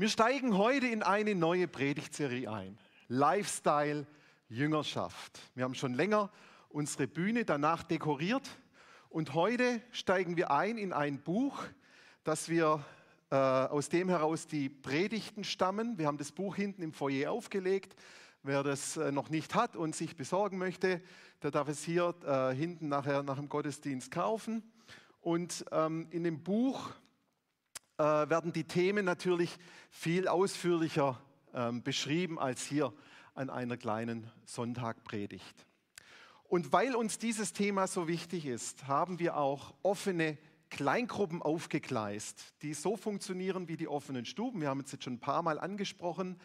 Wir steigen heute in eine neue Predigtserie ein. Lifestyle Jüngerschaft. Wir haben schon länger unsere Bühne danach dekoriert und heute steigen wir ein in ein Buch, das wir äh, aus dem heraus die Predigten stammen. Wir haben das Buch hinten im Foyer aufgelegt. Wer das äh, noch nicht hat und sich besorgen möchte, der darf es hier äh, hinten nachher nach dem Gottesdienst kaufen. Und ähm, in dem Buch äh, werden die Themen natürlich viel ausführlicher ähm, beschrieben als hier an einer kleinen Sonntagpredigt. Und weil uns dieses Thema so wichtig ist, haben wir auch offene Kleingruppen aufgegleist, die so funktionieren wie die offenen Stuben. Wir haben es jetzt schon ein paar Mal angesprochen.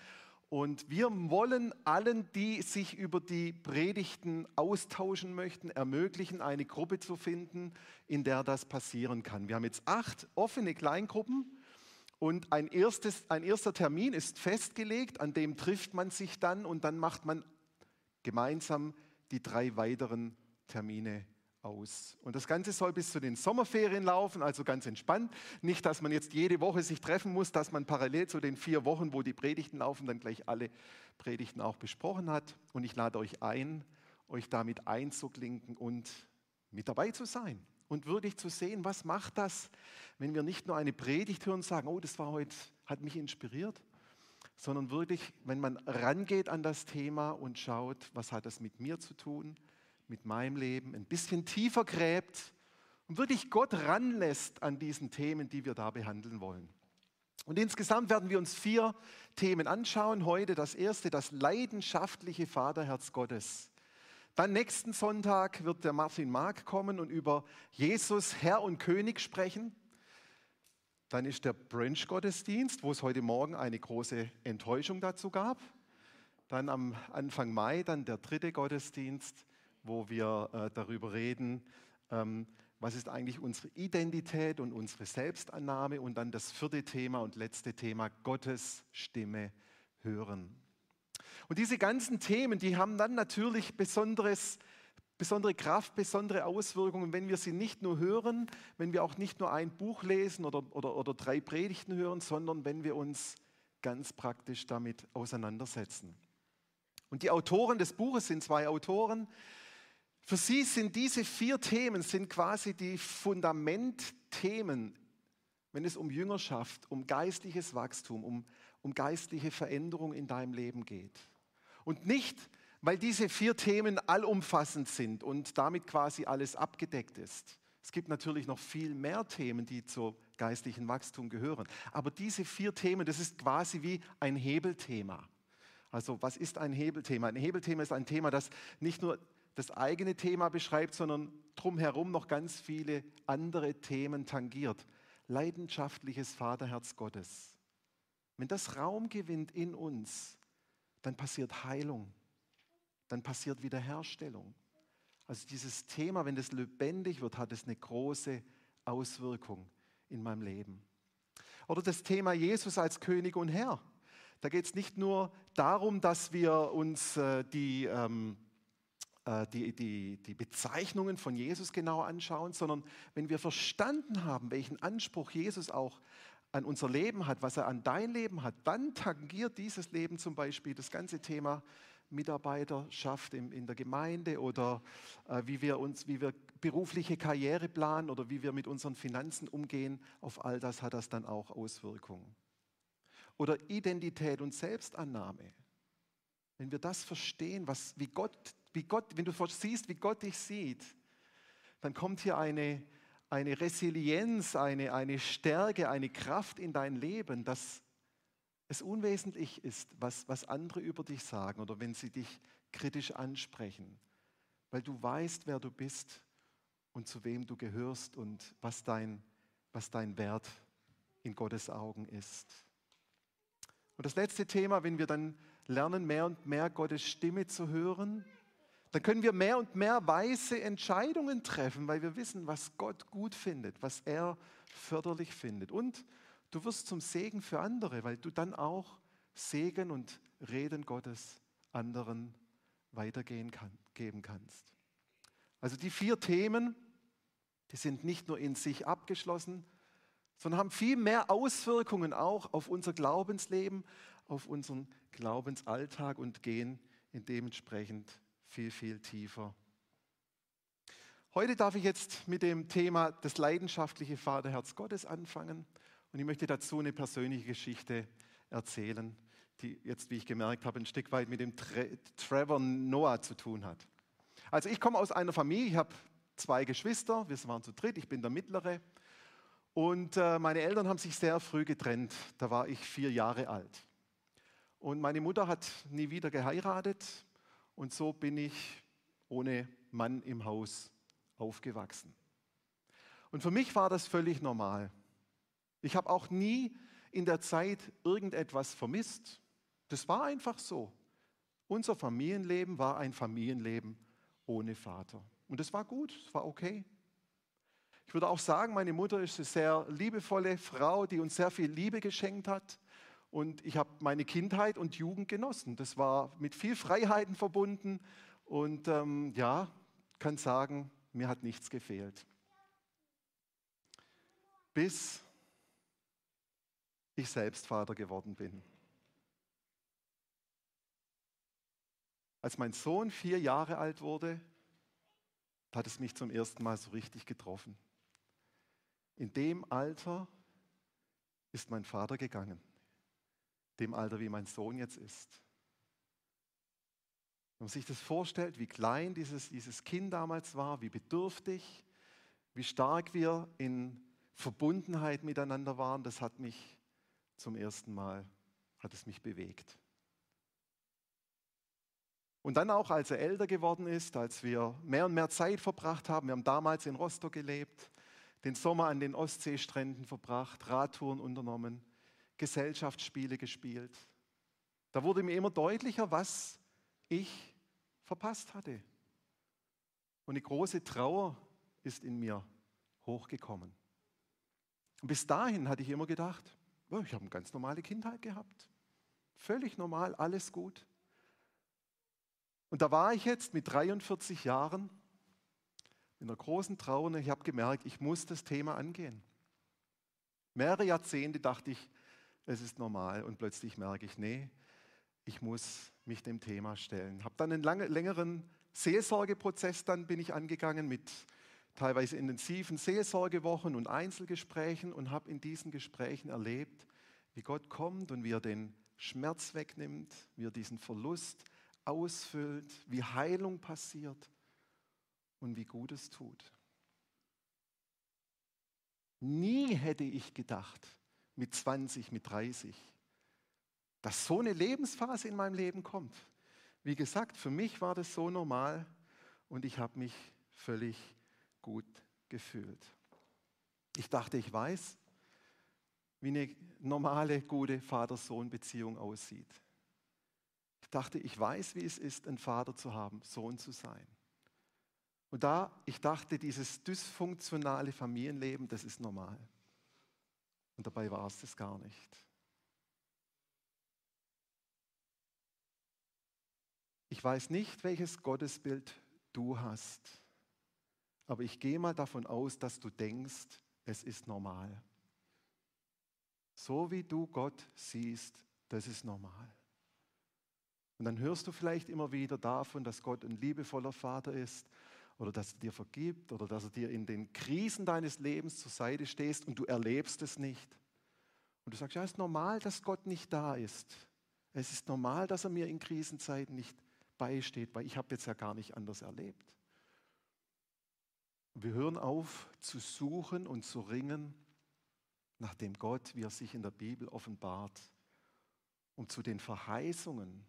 Und wir wollen allen, die sich über die Predigten austauschen möchten, ermöglichen, eine Gruppe zu finden, in der das passieren kann. Wir haben jetzt acht offene Kleingruppen und ein, erstes, ein erster Termin ist festgelegt, an dem trifft man sich dann und dann macht man gemeinsam die drei weiteren Termine aus. Und das Ganze soll bis zu den Sommerferien laufen, also ganz entspannt. Nicht, dass man jetzt jede Woche sich treffen muss, dass man parallel zu den vier Wochen, wo die Predigten laufen, dann gleich alle Predigten auch besprochen hat. Und ich lade euch ein, euch damit einzuklinken und mit dabei zu sein. Und wirklich zu sehen, was macht das, wenn wir nicht nur eine Predigt hören und sagen, oh, das war heute, hat mich inspiriert, sondern wirklich, wenn man rangeht an das Thema und schaut, was hat das mit mir zu tun, mit meinem Leben, ein bisschen tiefer gräbt und wirklich Gott ranlässt an diesen Themen, die wir da behandeln wollen. Und insgesamt werden wir uns vier Themen anschauen. Heute das erste, das leidenschaftliche Vaterherz Gottes. Dann nächsten Sonntag wird der Martin Mark kommen und über Jesus Herr und König sprechen. Dann ist der Brunch-Gottesdienst, wo es heute Morgen eine große Enttäuschung dazu gab. Dann am Anfang Mai dann der dritte Gottesdienst wo wir äh, darüber reden, ähm, was ist eigentlich unsere Identität und unsere Selbstannahme und dann das vierte Thema und letzte Thema, Gottes Stimme hören. Und diese ganzen Themen, die haben dann natürlich besonderes, besondere Kraft, besondere Auswirkungen, wenn wir sie nicht nur hören, wenn wir auch nicht nur ein Buch lesen oder, oder, oder drei Predigten hören, sondern wenn wir uns ganz praktisch damit auseinandersetzen. Und die Autoren des Buches sind zwei Autoren, für sie sind diese vier Themen sind quasi die Fundamentthemen, wenn es um Jüngerschaft, um geistliches Wachstum, um, um geistliche Veränderung in deinem Leben geht. Und nicht, weil diese vier Themen allumfassend sind und damit quasi alles abgedeckt ist. Es gibt natürlich noch viel mehr Themen, die zu geistlichen Wachstum gehören. Aber diese vier Themen, das ist quasi wie ein Hebelthema. Also was ist ein Hebelthema? Ein Hebelthema ist ein Thema, das nicht nur das eigene Thema beschreibt, sondern drumherum noch ganz viele andere Themen tangiert. Leidenschaftliches Vaterherz Gottes. Wenn das Raum gewinnt in uns, dann passiert Heilung, dann passiert Wiederherstellung. Also dieses Thema, wenn es lebendig wird, hat es eine große Auswirkung in meinem Leben. Oder das Thema Jesus als König und Herr. Da geht es nicht nur darum, dass wir uns äh, die ähm, äh, die, die, die Bezeichnungen von Jesus genau anschauen, sondern wenn wir verstanden haben, welchen Anspruch Jesus auch an unser Leben hat, was er an dein Leben hat, dann tangiert dieses Leben zum Beispiel das ganze Thema Mitarbeiterschaft in, in der Gemeinde oder äh, wie wir uns, wie wir berufliche Karriere planen oder wie wir mit unseren Finanzen umgehen. Auf all das hat das dann auch Auswirkungen. Oder Identität und Selbstannahme. Wenn wir das verstehen, was, wie Gott wie Gott, wenn du siehst, wie Gott dich sieht, dann kommt hier eine, eine Resilienz, eine, eine Stärke, eine Kraft in dein Leben, dass es unwesentlich ist, was, was andere über dich sagen oder wenn sie dich kritisch ansprechen, weil du weißt, wer du bist und zu wem du gehörst und was dein, was dein Wert in Gottes Augen ist. Und das letzte Thema, wenn wir dann lernen, mehr und mehr Gottes Stimme zu hören, dann können wir mehr und mehr weise Entscheidungen treffen, weil wir wissen, was Gott gut findet, was er förderlich findet. Und du wirst zum Segen für andere, weil du dann auch Segen und Reden Gottes anderen weitergeben kann, kannst. Also die vier Themen, die sind nicht nur in sich abgeschlossen, sondern haben viel mehr Auswirkungen auch auf unser Glaubensleben, auf unseren Glaubensalltag und gehen in dementsprechend viel, viel tiefer. Heute darf ich jetzt mit dem Thema das leidenschaftliche Vaterherz Gottes anfangen und ich möchte dazu eine persönliche Geschichte erzählen, die jetzt, wie ich gemerkt habe, ein Stück weit mit dem Trevor Noah zu tun hat. Also ich komme aus einer Familie, ich habe zwei Geschwister, wir waren zu dritt, ich bin der mittlere. Und äh, meine Eltern haben sich sehr früh getrennt, da war ich vier Jahre alt. Und meine Mutter hat nie wieder geheiratet und so bin ich ohne Mann im Haus aufgewachsen. Und für mich war das völlig normal. Ich habe auch nie in der Zeit irgendetwas vermisst. Das war einfach so. Unser Familienleben war ein Familienleben ohne Vater. Und das war gut, es war okay. Ich würde auch sagen, meine Mutter ist eine sehr liebevolle Frau, die uns sehr viel Liebe geschenkt hat. Und ich habe meine Kindheit und Jugend genossen. Das war mit viel Freiheiten verbunden. Und ähm, ja, kann sagen, mir hat nichts gefehlt. Bis ich selbst Vater geworden bin. Als mein Sohn vier Jahre alt wurde, hat es mich zum ersten Mal so richtig getroffen. In dem Alter ist mein Vater gegangen dem Alter, wie mein Sohn jetzt ist. Wenn man sich das vorstellt, wie klein dieses, dieses Kind damals war, wie bedürftig, wie stark wir in Verbundenheit miteinander waren, das hat mich zum ersten Mal, hat es mich bewegt. Und dann auch, als er älter geworden ist, als wir mehr und mehr Zeit verbracht haben, wir haben damals in Rostock gelebt, den Sommer an den Ostseestränden verbracht, Radtouren unternommen, Gesellschaftsspiele gespielt. Da wurde mir immer deutlicher, was ich verpasst hatte. Und eine große Trauer ist in mir hochgekommen. Und bis dahin hatte ich immer gedacht, ich habe eine ganz normale Kindheit gehabt. Völlig normal, alles gut. Und da war ich jetzt mit 43 Jahren in einer großen Trauer und ich habe gemerkt, ich muss das Thema angehen. Mehrere Jahrzehnte dachte ich, es ist normal und plötzlich merke ich, nee, ich muss mich dem Thema stellen. Habe dann einen lange, längeren Seelsorgeprozess dann bin ich angegangen mit teilweise intensiven Seelsorgewochen und Einzelgesprächen und habe in diesen Gesprächen erlebt, wie Gott kommt und wie er den Schmerz wegnimmt, wie er diesen Verlust ausfüllt, wie Heilung passiert und wie gut es tut. Nie hätte ich gedacht, mit 20, mit 30, dass so eine Lebensphase in meinem Leben kommt. Wie gesagt, für mich war das so normal und ich habe mich völlig gut gefühlt. Ich dachte, ich weiß, wie eine normale, gute Vater-Sohn-Beziehung aussieht. Ich dachte, ich weiß, wie es ist, ein Vater zu haben, Sohn zu sein. Und da, ich dachte, dieses dysfunktionale Familienleben, das ist normal. Und dabei war es das gar nicht. Ich weiß nicht, welches Gottesbild du hast, aber ich gehe mal davon aus, dass du denkst, es ist normal. So wie du Gott siehst, das ist normal. Und dann hörst du vielleicht immer wieder davon, dass Gott ein liebevoller Vater ist oder dass er dir vergibt oder dass er dir in den Krisen deines Lebens zur Seite stehst und du erlebst es nicht. Und du sagst, ja, es ist normal, dass Gott nicht da ist. Es ist normal, dass er mir in Krisenzeiten nicht beisteht, weil ich habe jetzt ja gar nicht anders erlebt. wir hören auf zu suchen und zu ringen nach dem Gott, wie er sich in der Bibel offenbart, um zu den Verheißungen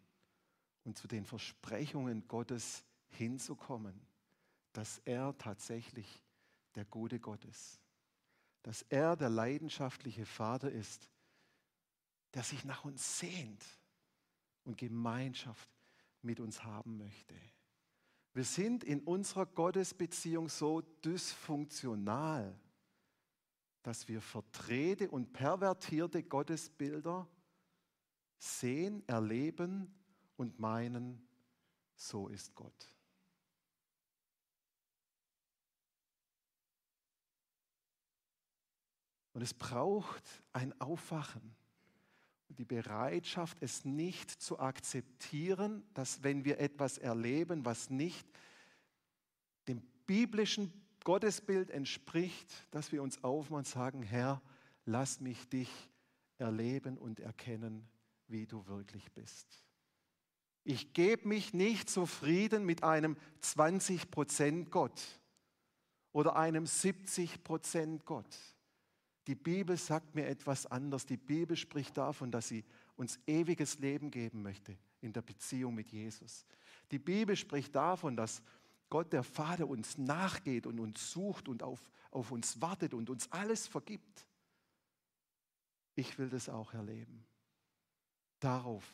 und zu den Versprechungen Gottes hinzukommen dass er tatsächlich der gute Gott ist. Dass er der leidenschaftliche Vater ist, der sich nach uns sehnt und Gemeinschaft mit uns haben möchte. Wir sind in unserer Gottesbeziehung so dysfunktional, dass wir verdrehte und pervertierte Gottesbilder sehen, erleben und meinen, so ist Gott. Und es braucht ein Aufwachen und die Bereitschaft, es nicht zu akzeptieren, dass wenn wir etwas erleben, was nicht dem biblischen Gottesbild entspricht, dass wir uns aufmachen und sagen, Herr, lass mich dich erleben und erkennen, wie du wirklich bist. Ich gebe mich nicht zufrieden mit einem 20% Gott oder einem 70% Gott. Die Bibel sagt mir etwas anderes. Die Bibel spricht davon, dass sie uns ewiges Leben geben möchte in der Beziehung mit Jesus. Die Bibel spricht davon, dass Gott der Vater uns nachgeht und uns sucht und auf, auf uns wartet und uns alles vergibt. Ich will das auch erleben. Darauf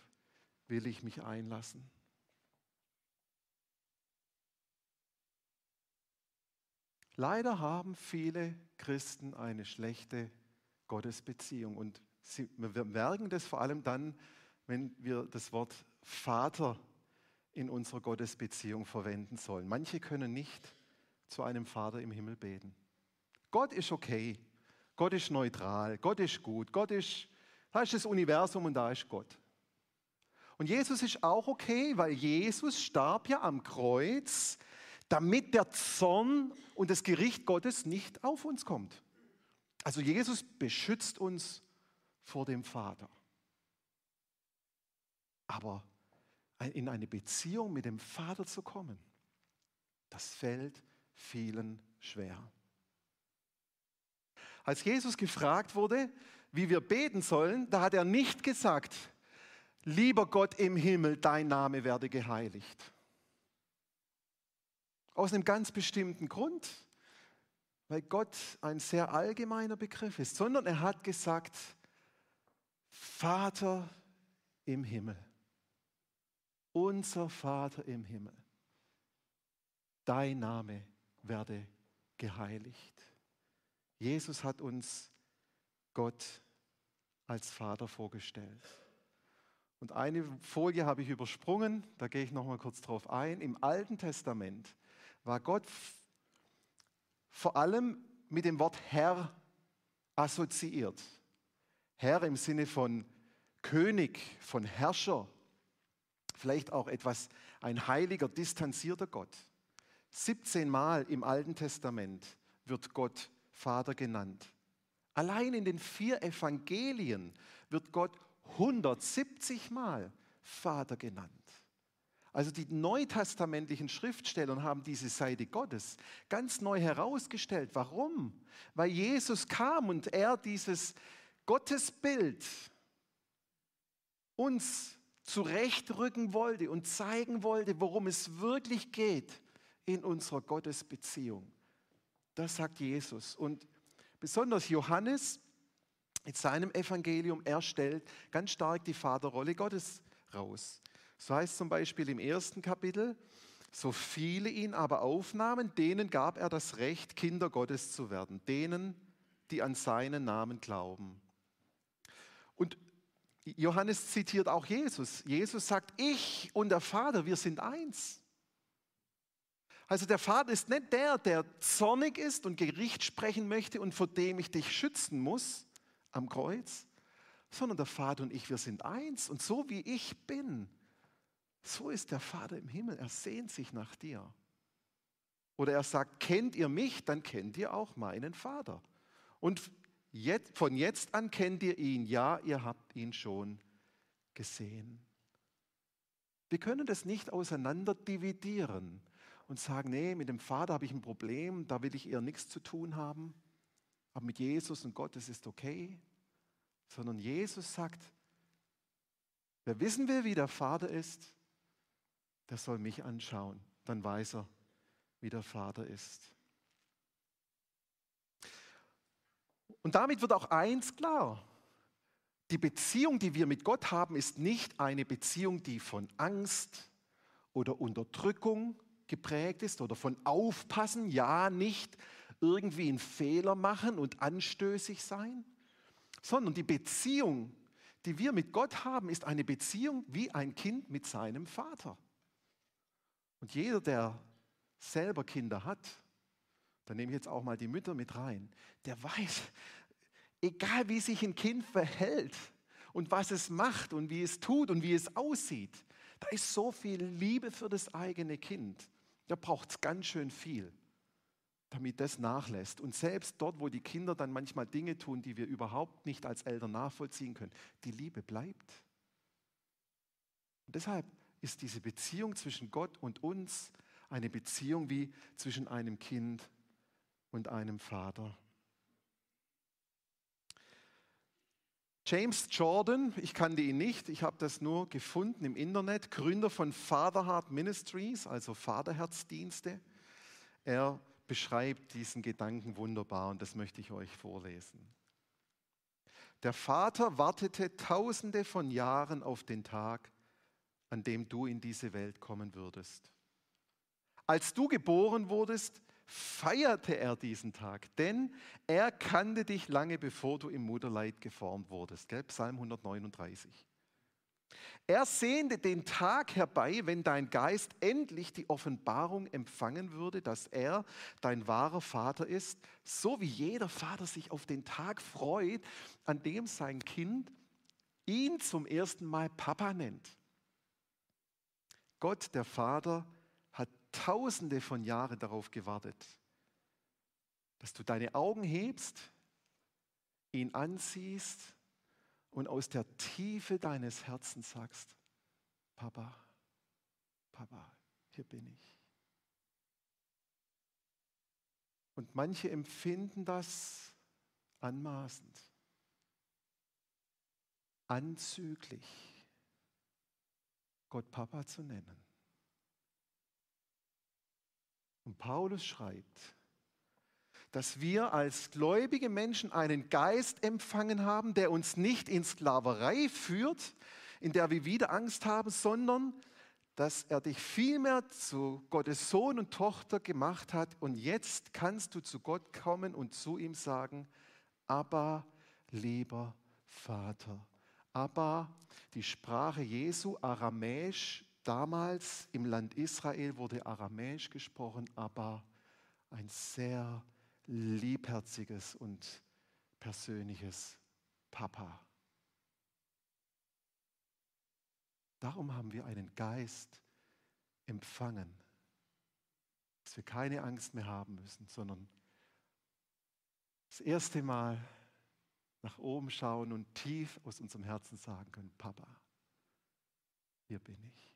will ich mich einlassen. Leider haben viele Christen eine schlechte Gottesbeziehung und sie, wir merken das vor allem dann, wenn wir das Wort Vater in unserer Gottesbeziehung verwenden sollen. Manche können nicht zu einem Vater im Himmel beten. Gott ist okay, Gott ist neutral, Gott ist gut, Gott ist, da ist das Universum und da ist Gott. Und Jesus ist auch okay, weil Jesus starb ja am Kreuz, damit der Zorn und das Gericht Gottes nicht auf uns kommt. Also Jesus beschützt uns vor dem Vater. Aber in eine Beziehung mit dem Vater zu kommen, das fällt vielen schwer. Als Jesus gefragt wurde, wie wir beten sollen, da hat er nicht gesagt, lieber Gott im Himmel, dein Name werde geheiligt. Aus einem ganz bestimmten Grund, weil Gott ein sehr allgemeiner Begriff ist, sondern er hat gesagt, Vater im Himmel unser Vater im Himmel, dein Name werde geheiligt. Jesus hat uns Gott als Vater vorgestellt. Und eine Folie habe ich übersprungen, da gehe ich noch mal kurz drauf ein. Im Alten Testament war Gott vor allem mit dem Wort Herr assoziiert. Herr im Sinne von König, von Herrscher, vielleicht auch etwas ein heiliger, distanzierter Gott. 17 Mal im Alten Testament wird Gott Vater genannt. Allein in den vier Evangelien wird Gott 170 Mal Vater genannt. Also die neutestamentlichen Schriftsteller haben diese Seite Gottes ganz neu herausgestellt. Warum? Weil Jesus kam und er dieses Gottesbild uns zurechtrücken wollte und zeigen wollte, worum es wirklich geht in unserer Gottesbeziehung. Das sagt Jesus. Und besonders Johannes in seinem Evangelium, er stellt ganz stark die Vaterrolle Gottes raus. So heißt zum Beispiel im ersten Kapitel, so viele ihn aber aufnahmen, denen gab er das Recht, Kinder Gottes zu werden, denen, die an seinen Namen glauben. Und Johannes zitiert auch Jesus. Jesus sagt, ich und der Vater, wir sind eins. Also der Vater ist nicht der, der zornig ist und Gericht sprechen möchte und vor dem ich dich schützen muss am Kreuz, sondern der Vater und ich, wir sind eins. Und so wie ich bin, so ist der Vater im Himmel. Er sehnt sich nach dir. Oder er sagt, kennt ihr mich, dann kennt ihr auch meinen Vater. Und Jetzt, von jetzt an kennt ihr ihn. Ja, ihr habt ihn schon gesehen. Wir können das nicht auseinander dividieren und sagen, nee, mit dem Vater habe ich ein Problem, da will ich eher nichts zu tun haben. Aber mit Jesus und Gott, das ist okay. Sondern Jesus sagt, wer wissen will, wie der Vater ist, der soll mich anschauen. Dann weiß er, wie der Vater ist. Und damit wird auch eins klar. Die Beziehung, die wir mit Gott haben, ist nicht eine Beziehung, die von Angst oder Unterdrückung geprägt ist oder von Aufpassen, ja, nicht irgendwie einen Fehler machen und anstößig sein, sondern die Beziehung, die wir mit Gott haben, ist eine Beziehung wie ein Kind mit seinem Vater. Und jeder, der selber Kinder hat, da nehme ich jetzt auch mal die Mütter mit rein, der weiß, egal wie sich ein Kind verhält und was es macht und wie es tut und wie es aussieht, da ist so viel Liebe für das eigene Kind. Da braucht es ganz schön viel, damit das nachlässt. Und selbst dort, wo die Kinder dann manchmal Dinge tun, die wir überhaupt nicht als Eltern nachvollziehen können, die Liebe bleibt. Und deshalb ist diese Beziehung zwischen Gott und uns eine Beziehung wie zwischen einem Kind und einem Vater. James Jordan, ich kannte ihn nicht, ich habe das nur gefunden im Internet, Gründer von Fatherheart Ministries, also Vaterherzdienste. Er beschreibt diesen Gedanken wunderbar und das möchte ich euch vorlesen. Der Vater wartete tausende von Jahren auf den Tag, an dem du in diese Welt kommen würdest. Als du geboren wurdest, feierte er diesen Tag, denn er kannte dich lange bevor du im Mutterleid geformt wurdest. Gell? Psalm 139. Er sehnte den Tag herbei, wenn dein Geist endlich die Offenbarung empfangen würde, dass er dein wahrer Vater ist, so wie jeder Vater sich auf den Tag freut, an dem sein Kind ihn zum ersten Mal Papa nennt. Gott, der Vater, tausende von Jahren darauf gewartet, dass du deine Augen hebst, ihn ansiehst und aus der Tiefe deines Herzens sagst, Papa, Papa, hier bin ich. Und manche empfinden das anmaßend, anzüglich, Gott Papa zu nennen. Und Paulus schreibt, dass wir als gläubige Menschen einen Geist empfangen haben, der uns nicht in Sklaverei führt, in der wir wieder Angst haben, sondern dass er dich vielmehr zu Gottes Sohn und Tochter gemacht hat. Und jetzt kannst du zu Gott kommen und zu ihm sagen, aber lieber Vater. Aber die Sprache Jesu, Aramäisch, Damals im Land Israel wurde Aramäisch gesprochen, aber ein sehr liebherziges und persönliches Papa. Darum haben wir einen Geist empfangen, dass wir keine Angst mehr haben müssen, sondern das erste Mal nach oben schauen und tief aus unserem Herzen sagen können, Papa, hier bin ich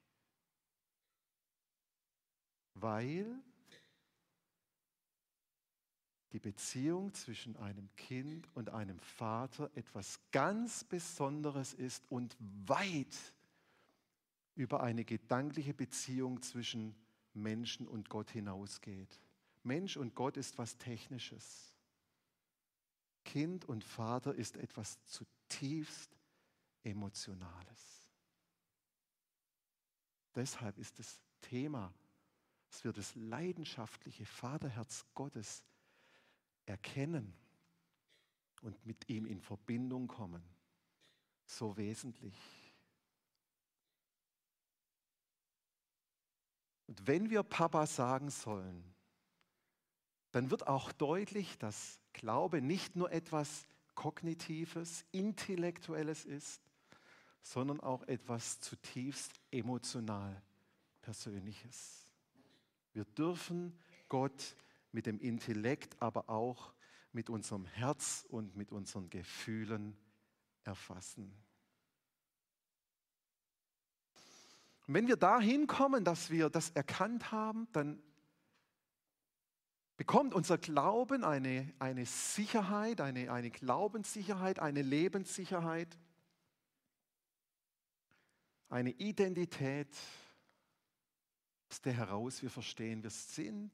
weil die Beziehung zwischen einem Kind und einem Vater etwas ganz Besonderes ist und weit über eine gedankliche Beziehung zwischen Menschen und Gott hinausgeht. Mensch und Gott ist was Technisches. Kind und Vater ist etwas zutiefst Emotionales. Deshalb ist das Thema dass wir das leidenschaftliche Vaterherz Gottes erkennen und mit ihm in Verbindung kommen. So wesentlich. Und wenn wir Papa sagen sollen, dann wird auch deutlich, dass Glaube nicht nur etwas Kognitives, Intellektuelles ist, sondern auch etwas zutiefst emotional Persönliches. Wir dürfen Gott mit dem Intellekt, aber auch mit unserem Herz und mit unseren Gefühlen erfassen. Und wenn wir dahin kommen, dass wir das erkannt haben, dann bekommt unser Glauben eine, eine Sicherheit, eine, eine Glaubenssicherheit, eine Lebenssicherheit, eine Identität, aus der heraus wir verstehen, wir sind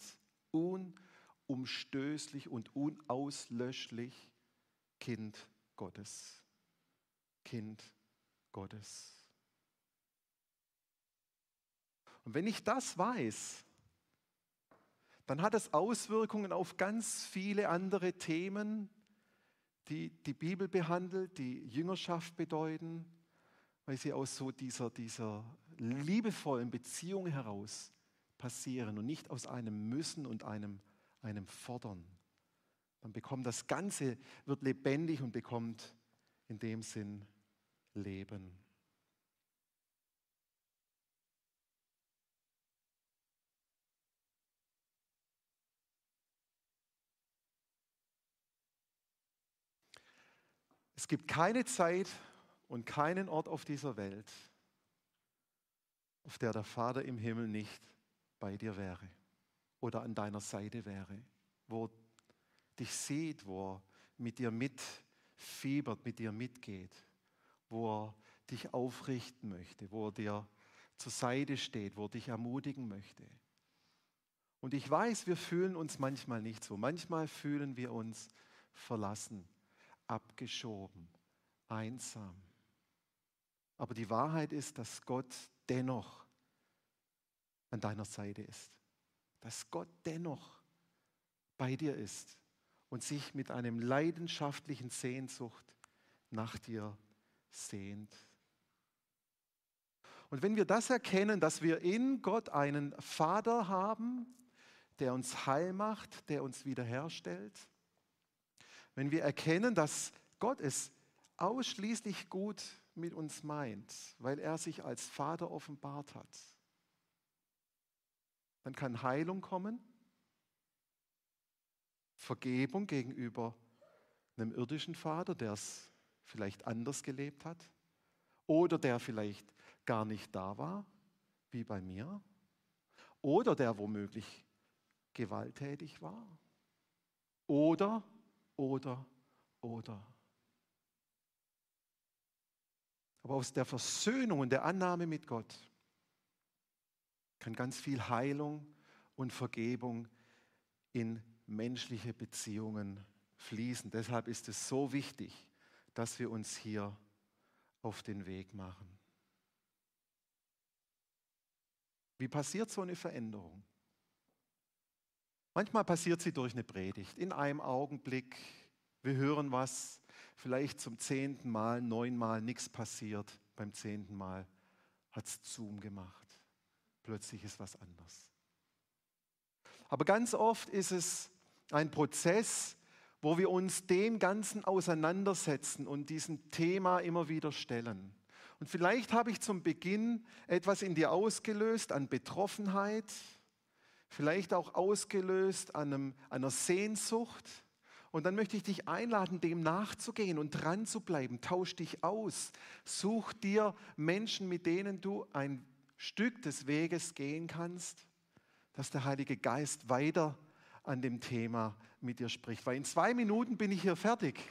unumstößlich und unauslöschlich Kind Gottes. Kind Gottes. Und wenn ich das weiß, dann hat es Auswirkungen auf ganz viele andere Themen, die die Bibel behandelt, die Jüngerschaft bedeuten, weil sie aus so dieser, dieser liebevollen Beziehung heraus passieren und nicht aus einem Müssen und einem, einem Fordern. Dann bekommt das Ganze, wird lebendig und bekommt in dem Sinn Leben. Es gibt keine Zeit und keinen Ort auf dieser Welt, auf der der Vater im Himmel nicht bei dir wäre oder an deiner Seite wäre, wo dich sieht, wo er mit dir mitfiebert, mit dir mitgeht, wo er dich aufrichten möchte, wo er dir zur Seite steht, wo er dich ermutigen möchte. Und ich weiß, wir fühlen uns manchmal nicht so. Manchmal fühlen wir uns verlassen abgeschoben, einsam. Aber die Wahrheit ist, dass Gott dennoch an deiner Seite ist. Dass Gott dennoch bei dir ist und sich mit einem leidenschaftlichen Sehnsucht nach dir sehnt. Und wenn wir das erkennen, dass wir in Gott einen Vater haben, der uns heil macht, der uns wiederherstellt, wenn wir erkennen, dass Gott es ausschließlich gut mit uns meint, weil er sich als Vater offenbart hat, dann kann Heilung kommen, Vergebung gegenüber einem irdischen Vater, der es vielleicht anders gelebt hat oder der vielleicht gar nicht da war, wie bei mir, oder der womöglich gewalttätig war, oder oder, oder. Aber aus der Versöhnung und der Annahme mit Gott kann ganz viel Heilung und Vergebung in menschliche Beziehungen fließen. Deshalb ist es so wichtig, dass wir uns hier auf den Weg machen. Wie passiert so eine Veränderung? Manchmal passiert sie durch eine Predigt, in einem Augenblick. Wir hören was, vielleicht zum zehnten Mal, neunmal, nichts passiert. Beim zehnten Mal hat es Zoom gemacht. Plötzlich ist was anders. Aber ganz oft ist es ein Prozess, wo wir uns dem Ganzen auseinandersetzen und diesem Thema immer wieder stellen. Und vielleicht habe ich zum Beginn etwas in dir ausgelöst an Betroffenheit, vielleicht auch ausgelöst an einem, einer Sehnsucht. Und dann möchte ich dich einladen, dem nachzugehen und dran zu bleiben. Tausch dich aus. Such dir Menschen, mit denen du ein Stück des Weges gehen kannst, dass der Heilige Geist weiter an dem Thema mit dir spricht. Weil in zwei Minuten bin ich hier fertig.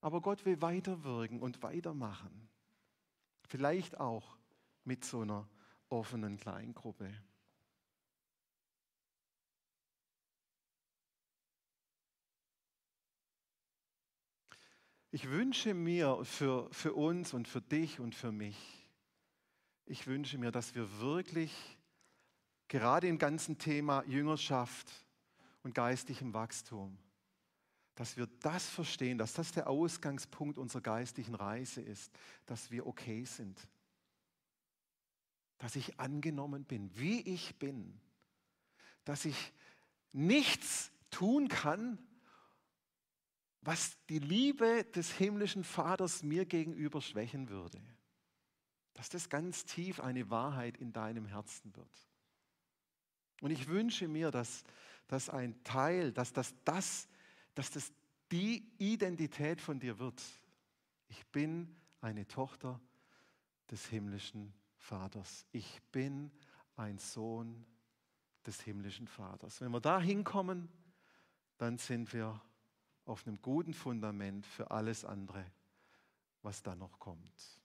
Aber Gott will weiterwirken und weitermachen. Vielleicht auch mit so einer offenen Kleingruppe. Ich wünsche mir für, für uns und für dich und für mich, ich wünsche mir, dass wir wirklich gerade im ganzen Thema Jüngerschaft und geistigem Wachstum, dass wir das verstehen, dass das der Ausgangspunkt unserer geistlichen Reise ist, dass wir okay sind, dass ich angenommen bin, wie ich bin, dass ich nichts tun kann, was die Liebe des himmlischen Vaters mir gegenüber schwächen würde. Dass das ganz tief eine Wahrheit in deinem Herzen wird. Und ich wünsche mir, dass das ein Teil, dass das, das, dass das die Identität von dir wird. Ich bin eine Tochter des himmlischen Vaters. Ich bin ein Sohn des himmlischen Vaters. Wenn wir da hinkommen, dann sind wir auf einem guten Fundament für alles andere, was da noch kommt.